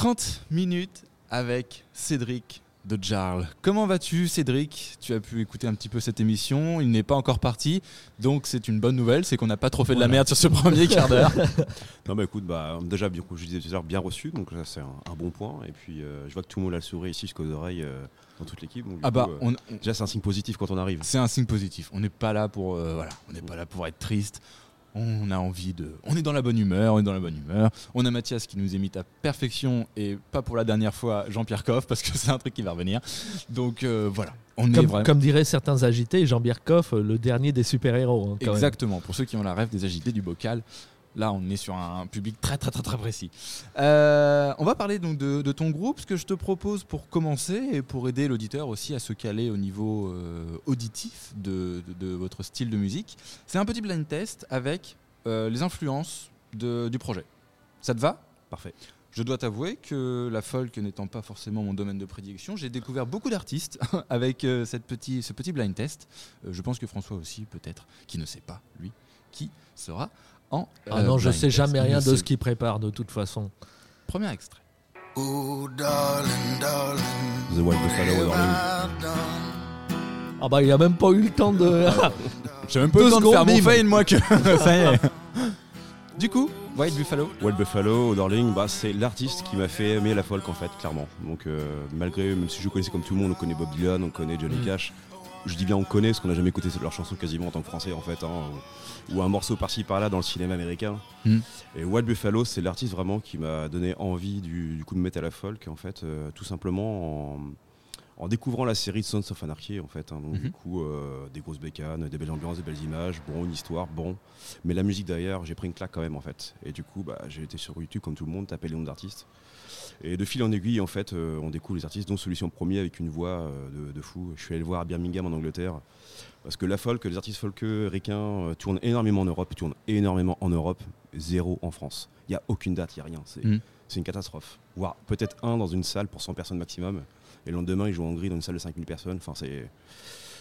30 minutes avec Cédric de Jarl. Comment vas-tu Cédric? Tu as pu écouter un petit peu cette émission, il n'est pas encore parti, donc c'est une bonne nouvelle, c'est qu'on n'a pas trop fait de la merde sur ce premier quart d'heure. Non bah écoute, bah, déjà bien, je disais tout à l'heure, bien reçu, donc ça c'est un, un bon point. Et puis euh, je vois que tout le monde a le sourire ici jusqu'aux oreilles euh, dans toute l'équipe. ah bah, coup, euh, on- déjà c'est un signe positif quand on arrive. c'est un signe positif. On n'est pas là pour euh, voilà, on n'est pas là pour être triste. On a envie de, on est dans la bonne humeur, on est dans la bonne humeur. On a Mathias qui nous imite à perfection et pas pour la dernière fois Jean-Pierre Coff parce que c'est un truc qui va revenir. Donc euh, voilà, on est Comme, vraiment comme diraient certains agités, Jean Birkoff, le dernier des super-héros. hein, même. Exactement, pour ceux qui ont la rêve des agités du bocal. Là, on est sur un public très très très très précis. Euh, on va parler donc de, de ton groupe. Ce que je te propose pour commencer et pour aider l'auditeur aussi à se caler au niveau euh, auditif de, de- de votre style de musique, c'est un petit blind test avec euh, les influences du projet. Ça te va? Parfait. je dois t'avouer que la folk n'étant pas forcément mon domaine de prédilection, j'ai découvert beaucoup d'artistes avec cette petit, ce petit blind test. Je pense que François aussi, peut-être, qui ne sait pas, lui, qui sera en. Ah euh, non, je sais jamais rien de ce qu'il prépare de toute façon. Premier extrait. Oh, darling, darling. The White Buffalo? Ah bah il a même pas eu le temps de. J'ai même pas Deux eu le temps de faire secondes, mon moi, que. Ça y est. Du coup, White Buffalo. Wild Buffalo, Darling, bah, c'est l'artiste qui m'a fait aimer la folk en fait, clairement. Donc euh, malgré, même si je connaissais comme tout le monde, on connaît Bob Dylan, on connaît Johnny Mm. Cash. Je dis bien on connaît parce qu'on n'a jamais écouté leurs chansons quasiment en tant que français en fait, hein, ou, ou un morceau par-ci par-là dans le cinéma américain. Mm. Et Wild Buffalo, c'est l'artiste vraiment qui m'a donné envie du, du coup de me mettre à la folk en fait, euh, tout simplement en, en découvrant la série de Sons of Anarchy en fait. hein. donc Mhm. du coup, euh, des grosses bécanes, des belles ambiances, des belles images, bon, une histoire, bon. Mais la musique derrière, j'ai pris une claque quand même en fait. Et du coup, bah, j'ai été sur YouTube comme tout le monde, tapé les noms d'artistes. Et de fil en aiguille, en fait, euh, on découvre les artistes, dont Solution Premier avec une voix euh, de, de fou. Je suis allé le voir à Birmingham en Angleterre. Parce que la folk, les artistes folk ricains tournent énormément en Europe, tournent énormément en Europe, zéro en France. Il n'y a aucune date, il n'y a rien. C'est Mm. c'est une catastrophe. Voire peut-être un dans une salle pour 100 personnes maximum. Et le lendemain, ils jouent en Hongrie dans une salle de 5000 personnes. Enfin, c'est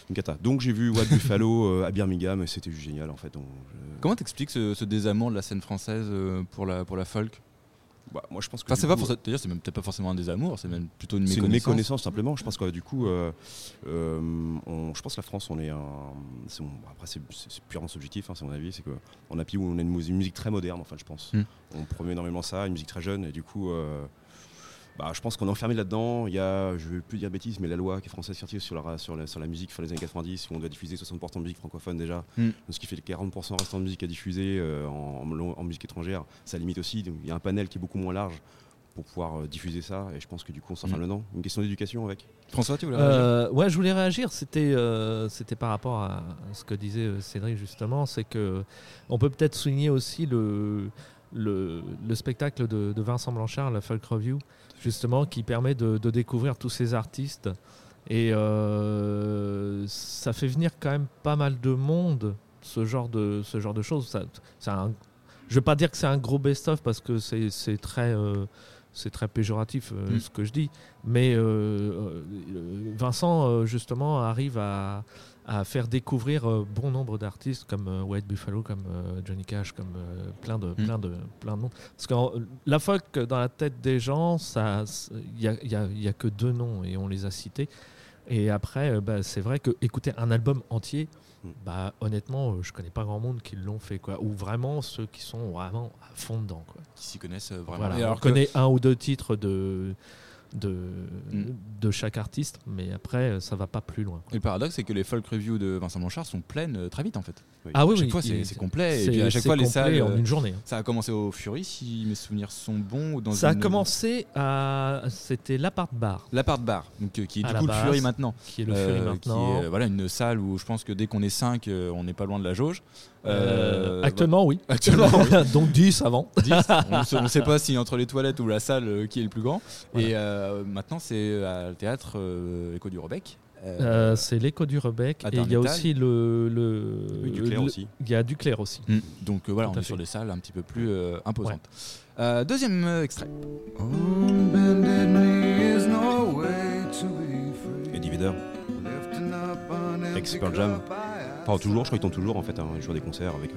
une cata. Donc j'ai vu Wild Buffalo euh, à Birmingham et c'était juste génial en fait. Donc, je- Comment t'expliques ce, ce désamour de la scène française euh, pour la, pour la folk? Bah, moi je pense que. Enfin, c'est pas c'est même peut-être pas forcément un désamour, c'est même plutôt une C'est méconnaissance. une méconnaissance simplement. Je pense que du coup, euh, euh, on- je pense que la France, on est un. c'est- bon, après, c'est c'est purement subjectif, hein, c'est mon avis. C'est qu'on a pays où on a une, mus- une musique très moderne, enfin, je pense. Mm. On promeut énormément ça, une musique très jeune, et du coup. euh, bah, je pense qu'on est enfermé là-dedans. Il y a, je ne vais plus dire bêtises, mais la loi qui est française sortie sur la, sur la, sur la musique fin des années 90, où on doit diffuser 60% de musique francophone déjà, Mm. ce qui fait les 40% restants de musique à diffuser euh, en, en- en musique étrangère. Ça limite aussi. Donc, il y a un panel qui est beaucoup moins large pour pouvoir euh, diffuser ça, et je pense que du coup, on s'enferme Mm. là-dedans. Une question d'éducation avec? François, tu voulais réagir? Euh, ouais, je voulais réagir. C'était, euh, c'était par rapport à ce que disait Cédric justement, c'est que on peut peut-être souligner aussi le le, le spectacle de, de Vincent Blanchard, la Folk Review, justement, qui permet de, de découvrir tous ces artistes. Et euh, ça fait venir quand même pas mal de monde, ce genre de, ce genre de choses. Ça, un- je ne veux pas dire que c'est un gros best-of parce que c'est, c'est très, euh, c'est très péjoratif euh, Mm. ce que je dis. Mais Vincent, justement, arrive à, à faire découvrir euh, bon nombre d'artistes comme euh, White Buffalo, comme euh, Johnny Cash, comme plein, de, Mm. plein, de, plein de noms. Parce que la folk, dans la tête des gens, il n'y a, y a- y a que deux noms et on les a cités. Et après, bah, c'est vrai que écouter un album entier, Mm. bah, honnêtement, je connais pas grand monde qui l'ont fait. Quoi. Ou vraiment ceux qui sont vraiment à fond dedans. Quoi. Qui s'y connaissent vraiment. Voilà. Et on alors que- connaît un ou deux titres de, de, Mm. de chaque artiste, mais après, euh, ça va pas plus loin. Et le paradoxe, c'est que les folk reviews de Vincent Blanchard sont pleines euh, très vite en fait. Ah oui, à chaque oui, fois, c'est complet. Et puis à chaque fois, les salles. en une journée. hein. Ça a commencé au Fury, si mes souvenirs sont bons. Dans Ça a commencé à. C'était l'Apart Bar, L'appart bar, donc, euh, qui est À du coup le Fury maintenant. qui est le Euh, Fury qui maintenant. est, euh, voilà, une salle où je pense que dès qu'on est 5, on n'est pas loin de la jauge. Euh, actuellement, oui. Actuellement, Donc 10 avant. 10. on ne sait pas si entre les toilettes ou la salle qui est le plus grand. Voilà. Et euh, maintenant, c'est à le théâtre euh, Écho du Rebec. Euh, Euh, c'est l'écho du Rebec. Et il y a aussi le. le Oui, du clair le- aussi. Il y a du clair aussi. mm. Donc euh, voilà, Tout on est sur des salles un petit peu plus euh, imposantes. Euh, deuxième euh, extrait. Eddie Vedder. Ex Pearl Jam. Enfin, toujours, je crois qu'ils tournent toujours en fait. Hein, ils jouent des concerts avec.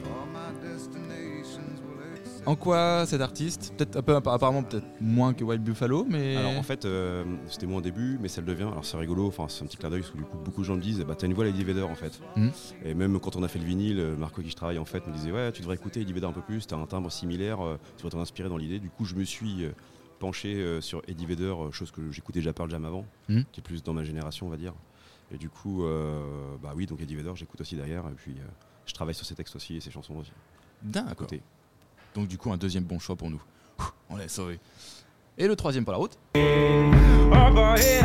En quoi cet artiste Peut-être un peu apparemment peut-être moins que Wild Buffalo, mais Alors en fait, euh, c'était moi au début, mais ça le devient. Alors c'est rigolo, enfin c'est un petit clin d'œil parce que du coup beaucoup de gens me disent, bah t'as une voix Eddie Vedder en fait. Mhm. Et même quand on a fait le vinyle, euh, Marco qui je travaille en fait me disait ouais tu devrais écouter Eddie Vedder un peu plus, t'as un timbre similaire, euh, tu devrais t'en inspirer dans l'idée. Du coup je me suis penché sur Eddie Vedder, chose que j'écoutais déjà Pearl Jam avant, Mhm. qui est plus dans ma génération on va dire. Et du coup, euh, bah oui donc Eddie Vedder j'écoute aussi derrière et puis euh, je travaille sur ses textes aussi et ses chansons aussi. à d'accord. côté. Donc du coup un deuxième bon choix pour nous. On l'a sauvé. Et le troisième pour la route C'est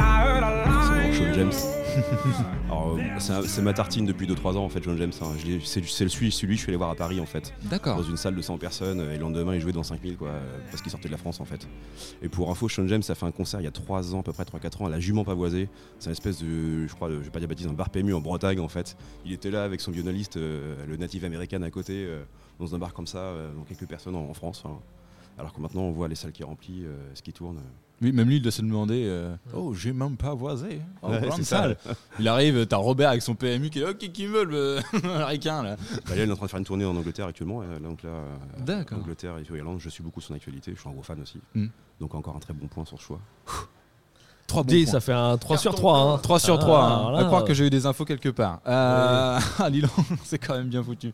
Sean James. Alors, euh, c'est ma tartine depuis 2-3 ans en fait, Sean James. hein. C'est celui, celui que je suis allé voir à Paris en fait. D'accord. Dans une salle de 100 personnes et le lendemain il jouait dans 5000 quoi, euh, parce qu'il sortait de la France en fait. Et pour info, Sean James a fait un concert il y a 3 ans, à peu près 3-4 ans, à la Jument Pavoisée. C'est une espèce de, je crois, de- je vais pas dire bêtise, un bar PMU en Bretagne en fait. Il était là avec son violoniste, euh, le native américain à côté, euh, dans un bar comme ça, euh, dans quelques personnes en, en France. hein. Alors que maintenant on voit les salles qui remplies, euh, ce qui tourne. Oui, même lui, il doit se demander euh, Oh, j'ai même pas voisé. Oh, Ouais, grande salle. Il arrive, t'as Robert avec son PMU qui est Ok, qui veut le américain là Bah, là, il est en train de faire une tournée en Angleterre actuellement. et là, donc là, euh, D'accord. Angleterre et Irlande, je suis beaucoup son actualité. Je suis un gros fan aussi. Mm. Donc encore un très bon point sur ce choix. 3 bons Dis, points. ça fait un 3 sur 3. Hein. 3 sur Ah, 3, alors là, à croire que j'ai eu des infos quelque part. Euh, ah, donc, c'est quand même bien foutu.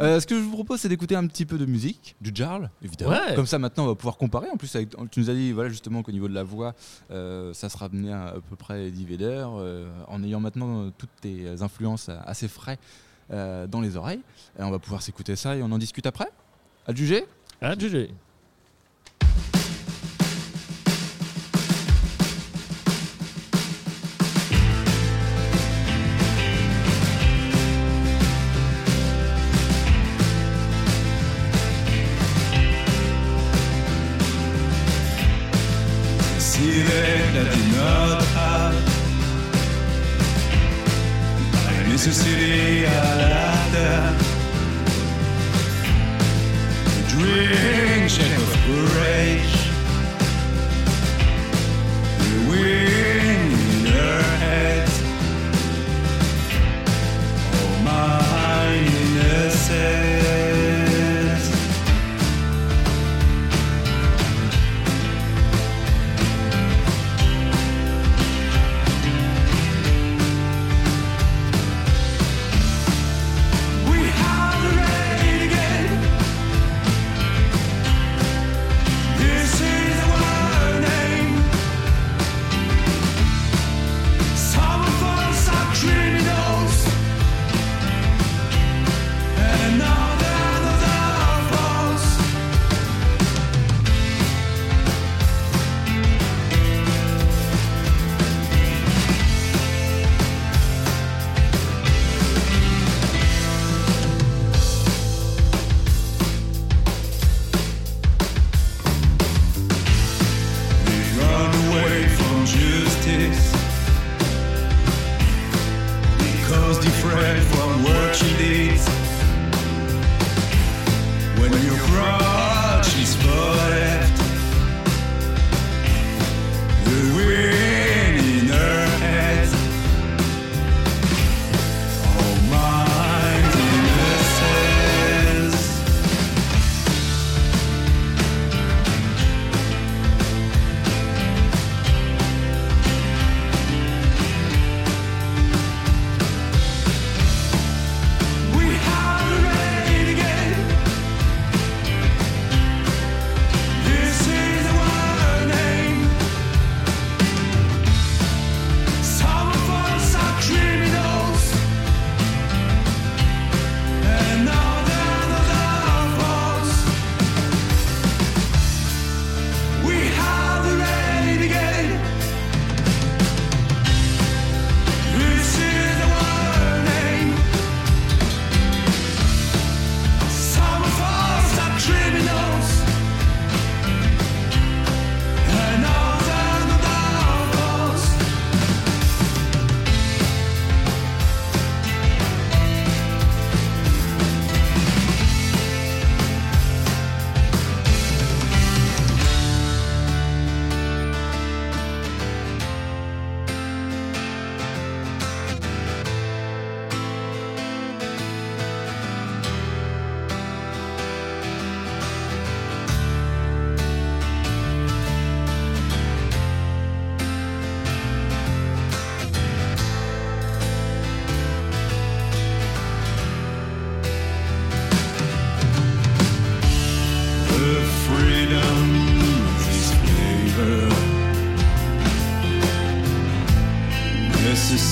Euh, ce que je vous propose, c'est d'écouter un petit peu de musique, du Jarl, évidemment. Ouais. Comme ça, maintenant, on va pouvoir comparer. En plus, avec- tu nous as dit, voilà, justement, qu'au niveau de la voix, euh, ça sera amené à, à peu près Eddie Vedder, euh, en ayant maintenant toutes tes influences assez frais dans les oreilles. Et on va pouvoir s'écouter ça et on en discute après. À juger Ah, GG. that not have. I miss the city I left there. Dream.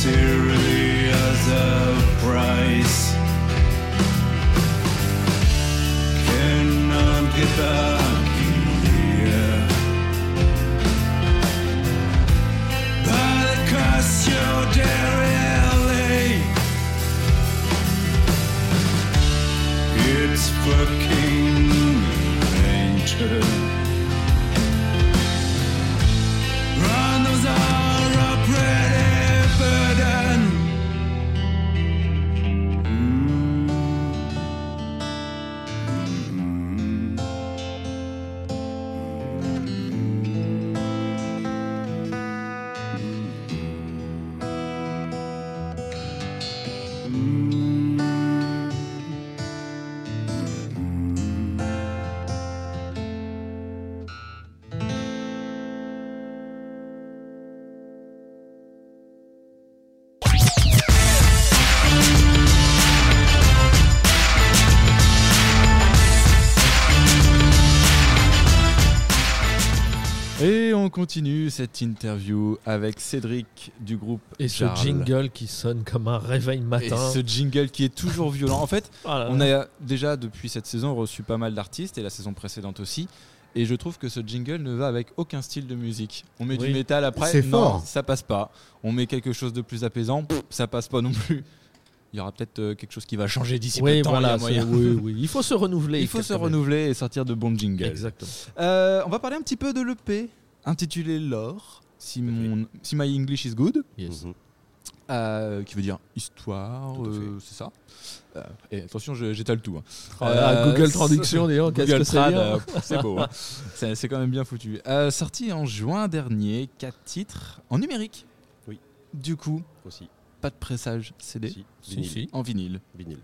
Necessarily as a price. Continue cette interview avec Cédric du groupe Et ce jingle qui sonne comme un réveil Et matin. ce jingle qui est toujours violent. En fait, là on a déjà depuis cette saison reçu pas mal d'artistes et la saison précédente aussi. Et je trouve que ce jingle ne va avec aucun style de musique. On met Oui. du métal après, C'est non, fort. ça passe pas. On met quelque chose de plus apaisant, ça passe pas non plus. Il y aura peut-être euh, quelque chose qui va changer d'ici peu Oui, de temps. il y voilà, a oui, oui. Il faut se renouveler. Il faut se renouveler et sortir de bons jingles. Exactement. Euh, on va parler un petit peu de l'EP intitulé Lore, si, mon, si my English is good, Yes. Mhm. euh, qui veut dire histoire, euh, c'est ça. Euh, et attention, j'étale tout. hein. Oh là, Euh, Google Traduction, qu'est-ce Google que c'est Trad, beau. hein. C'est c'est quand même bien foutu. Euh, sorti en juin dernier, 4 titres en numérique. Oui. Du coup, Aussi. pas de pressage CD Si, Si, vinyle. si. en vinyle. Vinyle.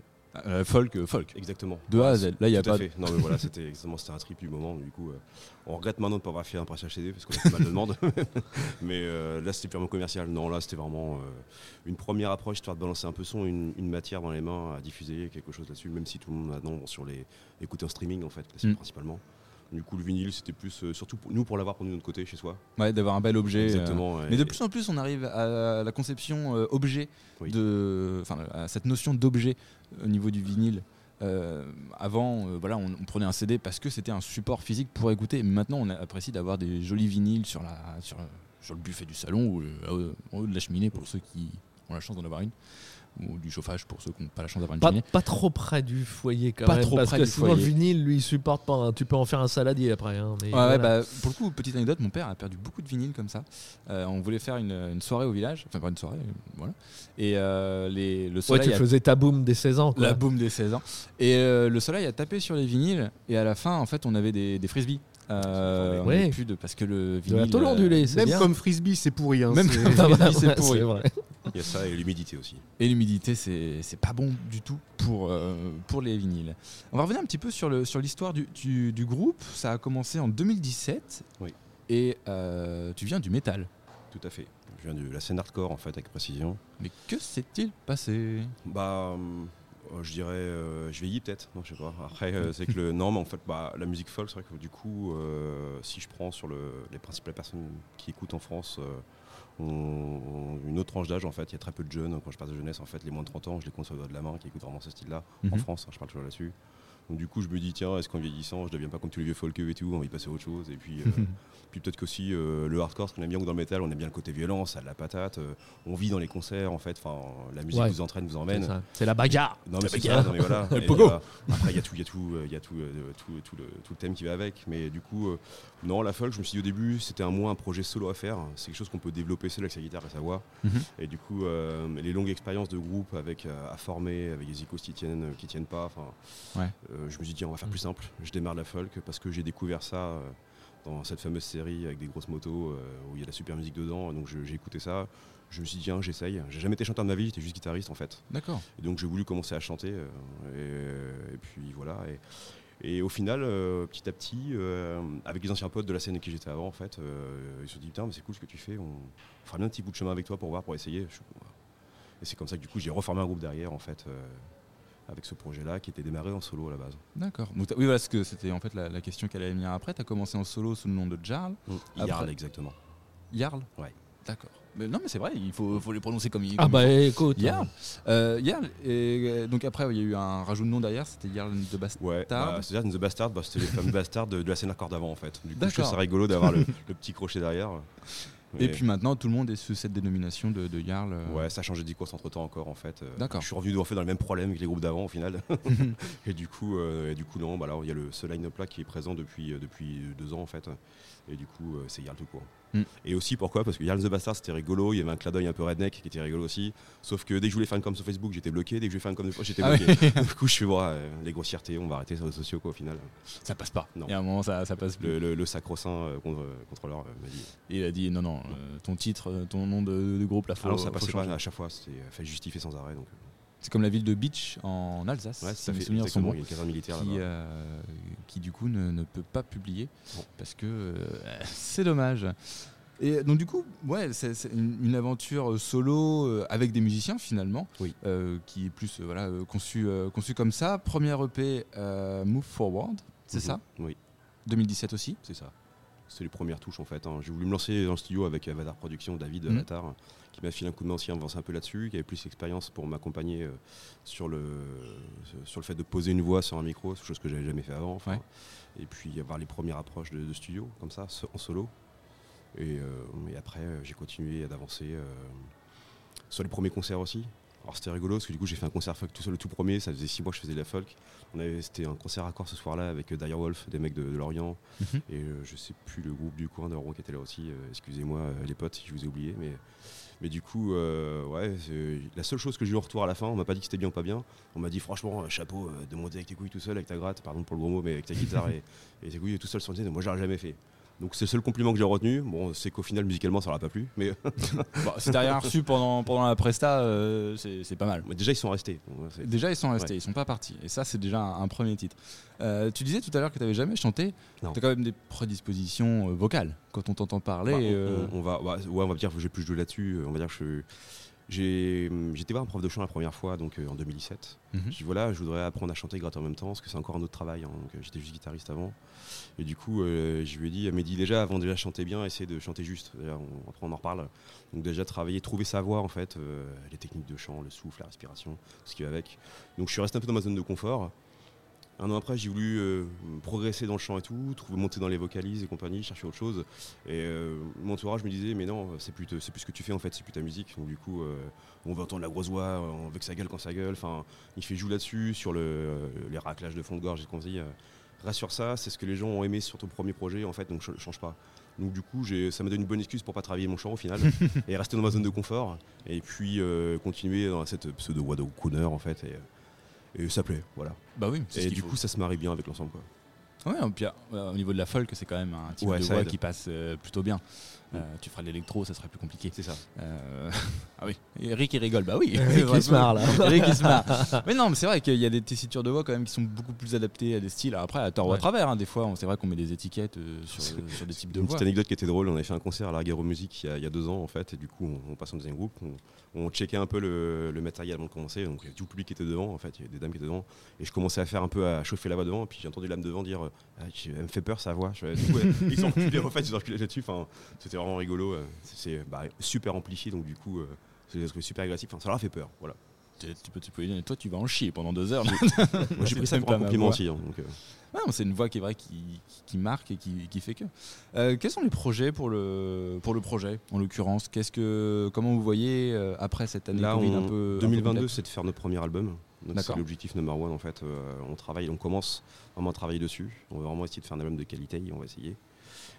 Euh, folk, euh, folk. Exactement. De A à Z. Là, il y a Tout à pas. fait. Non, mais voilà, c'était exactement c'était un trip du moment. Du coup, euh, on regrette maintenant de ne pas avoir fait un pressage CD parce qu'on a fait mal de demandes. mais là, c'était purement commercial. Non, là, c'était vraiment une première approche, histoire de balancer un peu son, une, une matière dans les mains à diffuser, quelque chose là-dessus, même si tout le monde maintenant sur les écouter en streaming en fait, Mm. principalement. Du coup, le vinyle, c'était plus euh, surtout pour nous pour l'avoir pour nous de notre côté chez soi. Ouais, d'avoir un bel objet. euh, Exactement. Mais et- de plus en plus, on arrive à la conception euh, objet, Oui. de, enfin, à cette notion d'objet au niveau du vinyle. Euh, avant, euh, voilà, on, on prenait un CD parce que c'était un support physique pour écouter. Mais maintenant, on apprécie d'avoir des jolis vinyles sur, la, sur, sur le buffet du salon ou euh, en haut de la cheminée pour ceux qui ont la chance d'en avoir une. Ou du chauffage pour ceux qui n'ont pas la chance d'avoir une Pas, cheminée. pas trop près du foyer quand Pas même. trop parce près que du sinon, foyer. le vinyle, lui, il supporte pas. hein. Tu peux en faire un saladier après. hein, mais Ouais, voilà. ouais, bah, pour le coup, petite anecdote, mon père a perdu beaucoup de vinyles comme ça. Euh, on voulait faire une, une soirée au village, enfin pas une soirée, voilà. Et euh, les, le Ouais, soleil tu a faisais ta boum des 16 ans. Quoi. La boum des 16 ans. Et euh, le soleil a tapé sur les vinyles. Et à la fin, en fait, on avait des, des frisbees. Euh, Ouais. avait plus de, parce que le de vinyle. la tôle ondulée, c'est Même bien. comme frisbee, c'est pourri. Hein, Même comme- Ah frisbee, c'est ouais, pourri. c'est vrai. Il y a ça et l'humidité aussi. Et l'humidité, c'est pas bon du tout pour, euh, pour les vinyles. On va revenir un petit peu sur le- sur l'histoire du, du- du groupe. Ça a commencé en 2017. Oui. Et euh, tu viens du métal. Tout à fait. Je viens de la scène hardcore en fait, avec précision. Mais que s'est-il passé? Bah, euh, je dirais, euh, je vieillis peut-être, non, je sais pas. Après, euh, c'est que le, non, mais en fait, bah, la musique folk, c'est vrai que du coup, si je prends sur le, les principales personnes qui écoutent en France, une autre tranche d'âge en fait. Il y a très peu de jeunes. Quand je parle de jeunesse, en fait, les moins de 30 ans, je les compte sur le doigt de la main qui écoutent vraiment ce style-là en Mhm. France. hein, je parle toujours là-dessus. Donc du coup, je me dis tiens, est-ce qu'en vieillissant, je deviens pas comme tous les vieux folkeux et tout, on va y passer à autre chose. Et puis, euh, puis peut-être qu'aussi euh, le hardcore, ce qu'on aime bien ou dans le métal, on aime bien le côté violent, ça a de la patate. euh, on vit dans les concerts en fait. Enfin, la musique Ouais. vous entraîne, vous emmène. C'est la bagarre. Non mais c'est ça, non, mais voilà. Le Et, pogo. après il y a tout, il y a tout, il y a tout, tout, tout le, tout le thème qui va avec. Mais du coup, non, la folk, je me suis dit au début, c'était un moins un projet solo à faire. C'est quelque chose qu'on peut développer seul avec sa guitare et sa voix. Mhm. Et du coup, euh, les longues expériences de groupe avec euh, à former, avec des icônes qui tiennent, qui tiennent pas. Enfin, Ouais. euh, je me suis dit, on va faire Mhm. plus simple. Je démarre la folk parce que j'ai découvert ça. euh, dans cette fameuse série avec des grosses motos euh, où il y a de la super musique dedans, donc j'ai écouté ça. Je me suis dit, tiens, j'essaye. J'ai jamais été chanteur de ma vie, j'étais juste guitariste en fait. D'accord. Et donc j'ai voulu commencer à chanter. euh, et, et puis voilà. Et, et au final, euh, petit à petit, euh, avec les anciens potes de la scène avec qui j'étais avant, en fait, euh, ils se sont dit putain, mais c'est cool ce que tu fais. On fera bien un petit bout de chemin avec toi pour voir, pour essayer. Et c'est comme ça que du coup j'ai reformé un groupe derrière, en fait, euh, avec ce projet-là qui était démarré en solo à la base. D'accord. Oui, voilà, ce que c'était en fait la, la question qu'elle allait venir après. Tu as commencé en solo sous le nom de Jarl. Yarl, Après- exactement. Jarl Ouais. D'accord. Mais non, mais c'est vrai, il faut, faut les prononcer comme il Ah bah il écoute. Yarl. Euh, Yarl, et, euh, donc après, il y a eu un rajout de nom derrière, c'était Yarl de Bastard. Ouais, bah, c'est-à-dire The Bastard, bah, c'était les fameux bastards de, de la scène hardcore d'avant en fait. Du coup, je trouve ça rigolo d'avoir le, le petit crochet derrière. Et puis maintenant, tout le monde est sous cette dénomination de, de Yarl. euh. Ouais, ça a changé de course entre temps encore en fait. Euh, D'accord. Je suis revenu en fait dans le même problème que les groupes d'avant au final. et du coup, euh, et du coup non, bah là il y a le ce line-up là qui est présent depuis euh, depuis deux ans en fait. Et du coup, c'est Yarl tout court. Mm. Et aussi pourquoi? Parce que Yarl the Bastard c'était rigolo, il y avait un clin d'œil un peu redneck qui était rigolo aussi. Sauf que dès que je voulais faire une com sur Facebook, j'étais bloqué. Dès que je voulais faire une com de j'étais Ah bloqué. du coup, je suis voilà, euh, les grossièretés, on va arrêter sur les réseaux sociaux quoi au final. Ça passe pas. Non. Il y a un moment, ça, ça passe plus. Le, le, le sacro-saint euh, contre, contrôleur euh, m'a dit. Et il a dit non, non, euh, ton titre, euh, ton nom de, de groupe, là, faut, Alors ça faut passait changer. pas à chaque fois, c'était euh, fait justifier sans arrêt. Donc, C'est comme la ville de Beach en Alsace. ouais, ça fait souvenirs sont bons. il y a une caserne militaire qui, là-bas. euh, qui du coup ne, ne peut pas publier Bon. parce que euh, c'est dommage. Et donc du coup, ouais, c'est une, une aventure euh, solo euh, avec des musiciens finalement, Oui. euh, qui est plus euh, voilà euh, conçu euh, conçu comme ça. Première EP, euh, Move Forward, c'est Mhm. ça? Oui. 2017 aussi? C'est ça. C'est les premières touches en fait. hein. J'ai voulu me lancer dans le studio avec Avatar Productions, David Mhm. Avatar, qui m'a filé un coup de main aussi avançant un peu là-dessus, qui avait plus d'expérience pour m'accompagner euh, sur, le, sur le fait de poser une voix sur un micro, chose que j'avais jamais fait avant. enfin. Ouais. Et puis avoir les premières approches de, de studio, comme ça, en solo. Et, euh, et après, euh, j'ai continué d'avancer euh, sur les premiers concerts aussi. Alors c'était rigolo parce que du coup j'ai fait un concert folk tout seul, le tout premier, ça faisait six mois que je faisais de la folk. C'était un concert à corps ce soir-là avec euh, Direwolf, des mecs de, de Lorient, Mhm. et euh, je sais plus le groupe du coin de qui était là aussi. euh, excusez-moi les potes si je vous ai oublié, mais, mais du coup, ouais, la seule chose que j'ai eu en retour à la fin, on m'a pas dit que c'était bien ou pas bien. On m'a dit franchement, chapeau de monter avec tes couilles tout seul, avec ta gratte, pardon pour le gros mot, mais avec ta guitare et, et tes couilles tout seul sur le scène. Moi, j'aurais jamais fait. Donc c'est le seul compliment que j'ai retenu. Bon, c'est qu'au final musicalement ça leur a pas plu, mais Bon, si t'as rien reçu pendant, pendant la presta, euh, c'est pas mal. mais déjà ils sont restés. Déjà, ils sont restés, Ouais. ils sont pas partis. Et ça, c'est déjà un, un premier titre. Euh, tu disais tout à l'heure que tu n'avais jamais chanté. Non. Tu as quand même des prédispositions euh, vocales quand on t'entend parler. Bah, on, on- on va, bah, ouais, on va dire que j'ai plus joué là-dessus. On va dire que je, j'étais voir un prof de chant la première fois, donc euh, en 2017. mhm. Je dis voilà, je voudrais apprendre à chanter gratter en même temps, parce que c'est encore un autre travail. hein, donc, euh, j'étais juste guitariste avant. Et du coup, euh, je lui ai dit, elle m'a dit déjà, avant déjà de chanter bien, essayer de chanter juste. Déjà, on- après, on en reparle. Donc déjà travailler, trouver sa voix en fait, euh, les techniques de chant, le souffle, la respiration, tout ce qui va avec. Donc je suis resté un peu dans ma zone de confort. Un an après, j'ai voulu euh, progresser dans le chant et tout, trouver, monter dans les vocalises et compagnie, chercher autre chose. Et euh, mon entourage me disait, mais non, c'est plus, te- c'est plus ce que tu fais en fait, c'est plus ta musique. Donc du coup, euh, on veut entendre la grosse voix, on veut que ça gueule quand ça gueule. Enfin, il fait joue là-dessus, sur le, les raclages de fond de gorge et qu'on se dit, rassure ça, c'est ce que les gens ont aimé sur ton premier projet en fait, donc ch- change pas. Donc du coup, j'ai- ça m'a donné une bonne excuse pour pas travailler mon chant au final et rester dans ma zone de confort et puis continuer dans cette pseudo voix de crooner en fait et, et ça plaît, voilà. Bah oui, ce Et du faut. coup, ça se marie bien avec l'ensemble quoi. Ouais, puis, euh, au niveau de la folk, c'est quand même un type Ouais, de voix aide. qui passe euh, plutôt bien. Euh, tu feras de l'électro, ça serait plus compliqué. C'est ça. Euh, ah oui, Eric il rigole, bah oui. Eric, il se marre, là. Eric il se marre. Mais non, mais c'est vrai qu'il y a des tessitures de voix quand même qui sont beaucoup plus adaptées à des styles. Après, à tort ou à travers, hein, des fois, on- c'est vrai qu'on met des étiquettes euh, sur, sur des types de Une voix. petite anecdote qui était drôle, on avait fait un concert à l'Arguero Music il y, a, il y a deux ans en fait, et du coup on, on passe en deuxième groupe, on, on checkait un peu le, le matériel avant de commencer, donc tout le public qui était devant en fait, il y avait des dames qui étaient devant, et je commençais à faire un peu à chauffer la voix devant, et puis j'ai entendu l'âme devant dire ah, tu- elle me fait peur sa voix, je fais, du coup, ils sont reculés en fait, ils sont reculés là-dessus, enfin, c'était vraiment rigolo, euh, c'est bah, super amplifié, donc du coup euh, c'est des trucs super agressifs, enfin, ça leur a fait peur, voilà. Tu, peux, tu peux dire, toi tu vas en chier pendant deux heures. Moi j'ai pris ça Même pour un compliment aussi, hein, donc, euh, c'est une voix qui est vraie, qui, marque et qui, qui fait que. Euh, quels sont les projets pour le, pour le projet, en l'occurrence? Qu'est-ce que, Comment vous voyez euh, après cette année Là, Covid on- un peu. un peu 2022, complexe c'est de faire notre premier album. C'est l'objectif number one en fait. Euh, on travaille, on commence vraiment à travailler dessus. On va vraiment essayer de faire un album de qualité et on va essayer.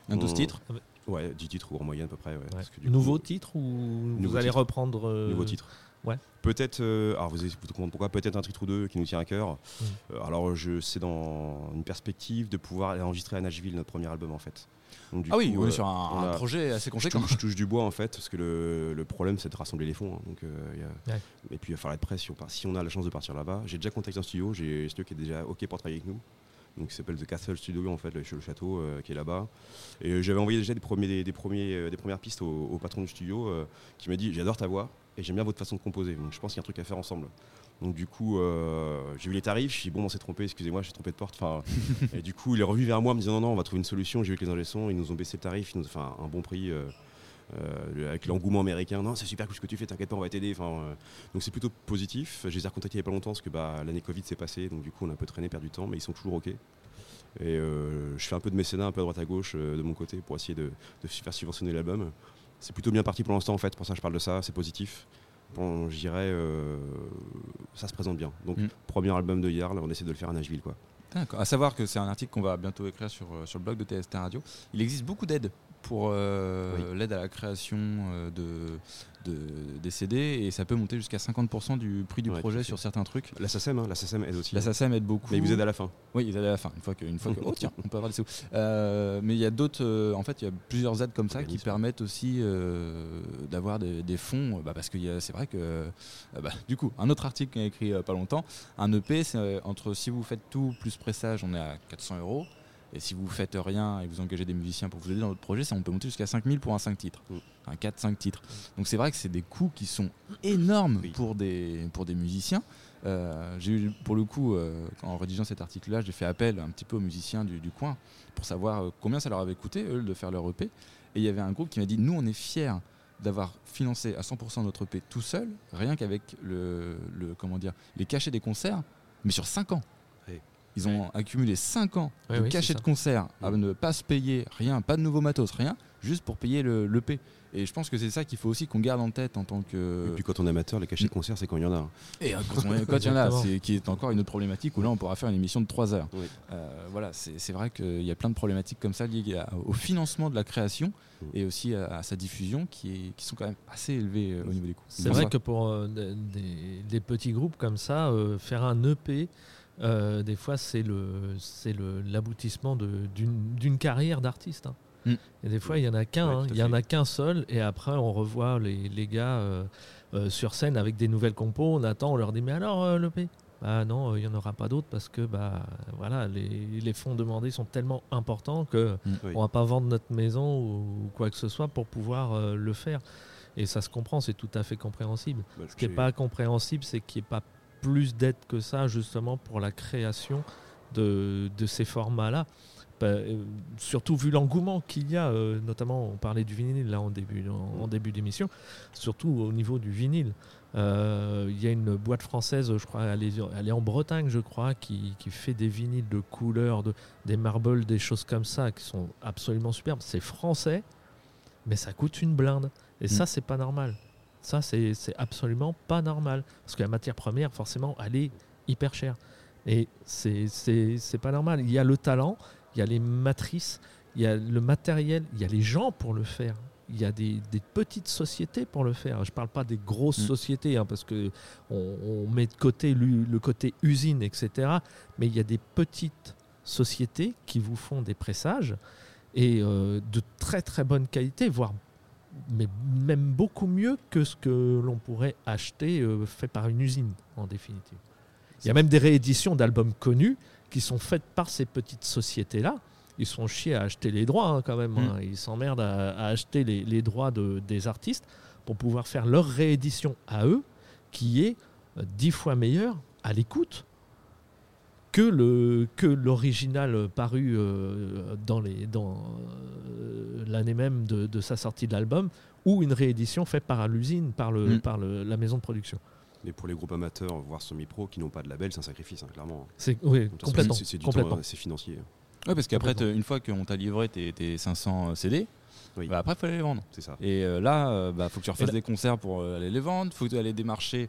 Un 12 On- titres? Ouais, 10 titres ou en moyenne à peu près. ouais, parce que du Nouveau coup, titre ou Nouveau vous allez titre. reprendre euh, Nouveau titre. ouais. Peut-être, euh, alors vous vous comprendre pourquoi, peut-être un titre ou deux qui nous tient à cœur. Mm. Euh, alors je c'est dans une perspective de pouvoir aller enregistrer à Nashville notre premier album en fait. Donc, du Ah oui, coup, on est euh, sur un, on un a- projet assez je conséquent. touche, je touche du bois en fait, parce que le, le problème c'est de rassembler les fonds. hein. donc, euh, il y a- Ouais. Et puis il va falloir être prêt si on, si on a la chance de partir là-bas. J'ai déjà contacté un studio, j'ai un studio qui est déjà OK pour travailler avec nous. Donc il s'appelle The Castle Studio en fait, le, le château euh, qui est là-bas. Et euh, j'avais envoyé déjà des, premiers, des, des premiers, euh, des premières pistes au, au patron du studio euh, qui m'a dit j'adore ta voix et j'aime bien votre façon de composer. Donc je pense qu'il y a un truc à faire ensemble. Donc du coup, euh, j'ai vu les tarifs, je suis dit, bon, on s'est trompé, excusez-moi, suis trompé de porte. Enfin, et du coup, il est revenu vers moi en me disant non, non, on va trouver une solution. J'ai vu que les ingé ils nous ont baissé le tarif, ils nous ont fait un bon prix. Euh, avec l'engouement américain. Non, c'est super cool ce que tu fais, t'inquiète pas, on va t'aider. Enfin, euh, donc c'est plutôt positif. Je les ai recontactés il n'y a pas longtemps parce que bah, l'année Covid s'est passée, donc du coup on a un peu traîné, perdu du temps, mais ils sont toujours OK. Et euh, je fais un peu de mécénat, un peu à droite à gauche de mon côté pour essayer de, de faire subventionner l'album. C'est plutôt bien parti pour l'instant en fait, pour ça je parle de ça, c'est positif. Bon, je dirais, ça se présente bien. Donc, Mm. premier album de Yarl, on essaie de le faire à Nashville. Quoi. D'accord. À savoir que c'est un article qu'on va bientôt écrire sur, sur le blog de TST Radio. Il existe beaucoup d'aides pour euh, l'aide à la création euh, de, de, des CD et ça peut monter jusqu'à 50% du prix du Ouais, projet sur certains trucs. La SACEM, hein, la SACEM aide aussi. La SACEM aide beaucoup. Mais ils vous aident à la fin. Oui, ils aident à la fin. Une fois que, une fois que oh tiens, on peut avoir des sous. Euh, mais il y a d'autres. euh, en fait, il y a plusieurs aides comme ça qui permettent aussi euh, d'avoir des, des fonds. bah, parce que c'est vrai que, bah, du coup, un autre article qu'on a écrit pas longtemps. Un EP, c'est entre si vous faites tout plus pressage, on est à 400 euros. Et si vous faites rien et vous engagez des musiciens pour vous aider dans votre projet, ça on peut monter jusqu'à 5000 pour un 5 titres. Mm. Un 4-5 titres. Donc c'est vrai que c'est des coûts qui sont énormes Oui. pour, des, pour des musiciens. Euh, j'ai eu, pour le coup, euh, en rédigeant cet article-là, j'ai fait appel un petit peu aux musiciens du, du coin pour savoir euh, combien ça leur avait coûté, eux, de faire leur EP. Et il y avait un groupe qui m'a dit Nous, on est fiers d'avoir financé à 100% notre EP tout seul, rien qu'avec le, le- comment dire, les cachets des concerts, mais sur 5 ans. Ils ont accumulé 5 ans Ouais, de oui, cachets de concerts à Mm. ne pas se payer rien, pas de nouveau matos, rien, juste pour payer le l'EP. Et je pense que c'est ça qu'il faut aussi qu'on garde en tête en tant que. Et puis quand on est amateur, les cachets de concert, c'est quand il y en a. hein. Et euh, quand, il y en a, c'est qui est encore une autre problématique où là on pourra faire une émission de 3 heures. Oui. Euh, voilà, c'est vrai qu'il y a plein de problématiques comme ça liées à- au financement de la création Mm. et aussi à, à sa diffusion qui, est, qui sont quand même assez élevées euh, au niveau des coûts. C'est vrai ça- que pour euh, des, des- des petits groupes comme ça, euh, faire un EP, euh, des fois, c'est le, c'est le, l'aboutissement de- d'une, d'une carrière d'artiste. hein. Mm. Et des fois, il y en a qu'un, Ouais, hein. il y en a qu'un seul, et après, on revoit les, les gars euh, euh, sur scène avec des nouvelles compos. On attend, on leur dit mais alors euh, l'EP Bah non, euh, il n'y en aura pas d'autres parce que bah voilà, les, les fonds demandés sont tellement importants que Oui. on va pas vendre notre maison ou, ou quoi que ce soit pour pouvoir euh, le faire. Et ça se comprend, c'est tout à fait compréhensible. Bah, Ce qui n'est pas compréhensible, c'est qu'il n'y ait pas plus d'aide que ça, justement, pour la création de, de ces formats-là. Bah, euh, surtout vu l'engouement qu'il y a, euh, notamment, on parlait du vinyle là en début, en, en début d'émission, surtout au niveau du vinyle. Euh, Il y a une boîte française, je crois, elle est, elle est en Bretagne, je crois, qui, qui fait des vinyles de couleurs, de, des marbles, des choses comme ça, qui sont absolument superbes. C'est français, mais ça coûte une blinde. Et ça, c'est pas normal. Ça, c'est absolument pas normal. Parce que la matière première, forcément, elle est hyper chère. Et c'est- pas normal. Il y a le talent, il y a les matrices, il y a le matériel, il y a les gens pour le faire. Il y a des, des petites sociétés pour le faire. Je parle pas des grosses Mm. sociétés, hein, parce que on, on met de côté le, le côté usine, etc. Mais il y a des petites sociétés qui vous font des pressages et euh, de très très bonne qualité, voire mais même beaucoup mieux que ce que l'on pourrait acheter euh, fait par une usine en définitive. Il y a même des rééditions d'albums connus qui sont faites par ces petites sociétés-là. Ils sont chiés à acheter les droits hein, quand même. hein. Ils s'emmerdent à, à acheter les, les droits de- des artistes pour pouvoir faire leur réédition à eux, qui est euh, dix fois meilleure à l'écoute que le que l'original paru euh, dans les dans euh, l'année même de, de sa sortie de l'album ou une réédition faite par l'usine par le Mm. par le- la maison de production. Mais pour les groupes amateurs, voire semi-pro, qui n'ont pas de label, c'est un sacrifice, hein, clairement. C'est oui, complètement, c'est- euh, c'est financier. Ouais, parce qu'après, une fois qu'on t'a livré tes, tes 500 CD, Oui. bah après, il faut aller les vendre. C'est ça. Et euh, là, euh, bah, faut que tu refasses là- des concerts pour euh, aller les vendre, faut que tu aller démarcher.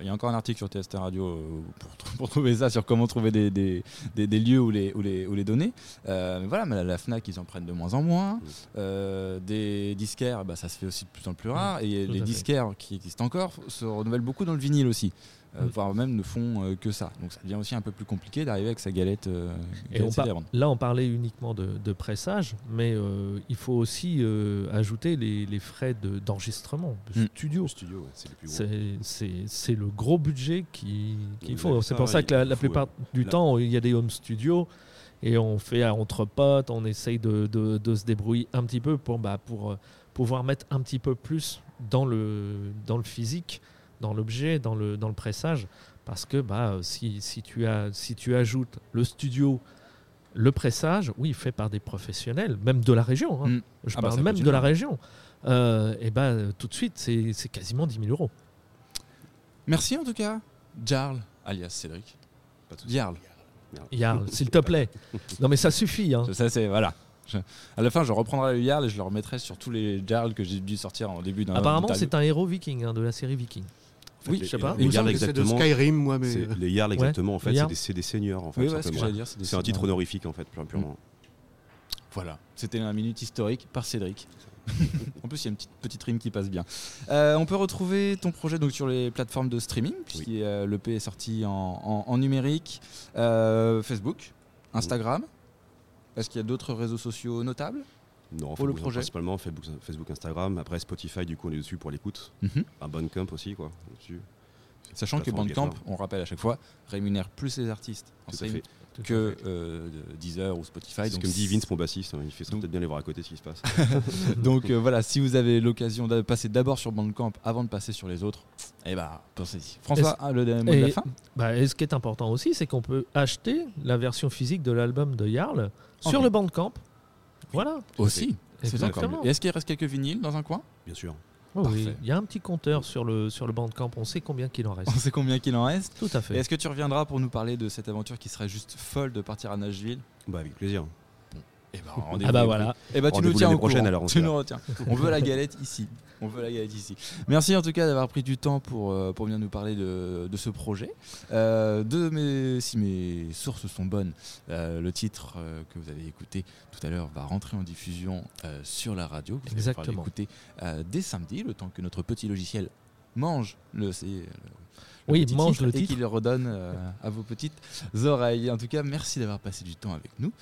Il y a encore un article sur TST Radio pour, pour trouver ça, sur comment trouver des, des, des- des lieux où les, où les, où les donner. Mais voilà, mais la, la Fnac, ils en prennent de moins en moins. Euh, des disquaires, bah, ça se fait aussi de plus en plus rare. Et les disquaires qui existent encore se renouvellent beaucoup dans le vinyle aussi. Euh, Mm. voire même ne font euh, que ça. Donc ça devient aussi un peu plus compliqué d'arriver avec sa galette. euh, Et galette on. Là, on parlait uniquement de, de pressage, mais euh, il faut aussi euh, ajouter les, les frais de- d'enregistrement, de, Mm. studio. Studio, ouais, c'est le plus gros. C'est- C'est c'est le gros budget qui- qu'il Ouais, faut. C'est ça, pour ça ouais, que la, plupart du temps, il y a des home studios et on fait entre potes, on essaye de, de- de se débrouiller un petit peu pour, bah, pour pouvoir mettre un petit peu plus dans le, dans le physique, dans l'objet, dans le, dans le pressage. Parce que bah, si, si, tu as, si tu ajoutes le studio, Le pressage, oui, fait par des professionnels, même de la région. hein. Mm. Je Ah bah, parle même de la région. Euh, et ben tout de suite, c'est c'est quasiment 10 000 euros. Merci en tout cas, Jarl, alias Cédric. Jarl. Yarl, s'il te plaît. Non, mais ça suffit. hein. Ça, c'est. Voilà. Je- à la fin, je reprendrai le Jarl et je le remettrai sur tous les Jarl que j'ai dû sortir en début d'un. Apparemment, c'est un héros viking hein, de la série Viking. En fait, Oui, les- je sais pas. Les Jarls de exactement. Skyrim, moi, mais. Les Jarls exactement, en fait, c'est Jarls. des, c'est des seigneurs, en fait. Oui. C'est un titre honorifique, en fait, pur- purement. Voilà, c'était la minute historique par Cédric. en plus, il y a une petite, petite rime qui passe bien. Euh, on peut retrouver ton projet donc, sur les plateformes de streaming, puisque euh, l'EP est sorti en, en- en numérique, euh, Facebook, Instagram. Est-ce qu'il y a d'autres réseaux sociaux notables Non, Pour le projet. principalement Facebook, Facebook, Instagram. Après Spotify, du coup, on est dessus pour l'écoute. Un Bandcamp aussi, quoi. Dessus. Sachant que Bandcamp, on rappelle à chaque fois, rémunère plus les artistes en. Que euh, de Deezer ou Spotify. C'est donc comme dit Vince, mon bassiste, hein, il fait peut-être bien les voir à côté ce qui se passe. Donc euh, voilà, si vous avez l'occasion de passer d'abord sur Bandcamp avant de passer sur les autres, eh ben pensez-y. François, ah, le mot de la Et, fin bah, et ce qui est important aussi, c'est qu'on peut acheter la version physique de l'album de Jarl sur le Bandcamp. Voilà. Aussi. C'est Exactement. Et est-ce qu'il reste quelques vinyles dans un coin? Bien sûr. Oh oui, il y a un petit compteur sur le, sur le Bandcamp, on sait combien qu'il en reste. On sait combien qu'il en reste. Tout à fait. est-ce que tu reviendras pour nous parler de cette aventure qui serait juste folle de partir à Nashville? Bah, avec plaisir. Eh ben, rendez-vous Ah bah voilà. Eh ben, tu nous tiens l'année au prochaine, courant. alors, on Tu nous retiens. On veut la galette ici. On veut la galette ici. Merci en tout cas d'avoir pris du temps pour, euh, pour venir nous parler de, de ce projet. Euh, de mes, si mes sources sont bonnes, euh, le titre euh, que vous avez écouté tout à l'heure va rentrer en diffusion euh, sur la radio. Vous Exactement. l'écouter euh, dès samedi, le temps que notre petit logiciel mange le, le Oui, mange le et titre. qu'il le redonne euh, à vos petites oreilles. En tout cas, merci d'avoir passé du temps avec nous.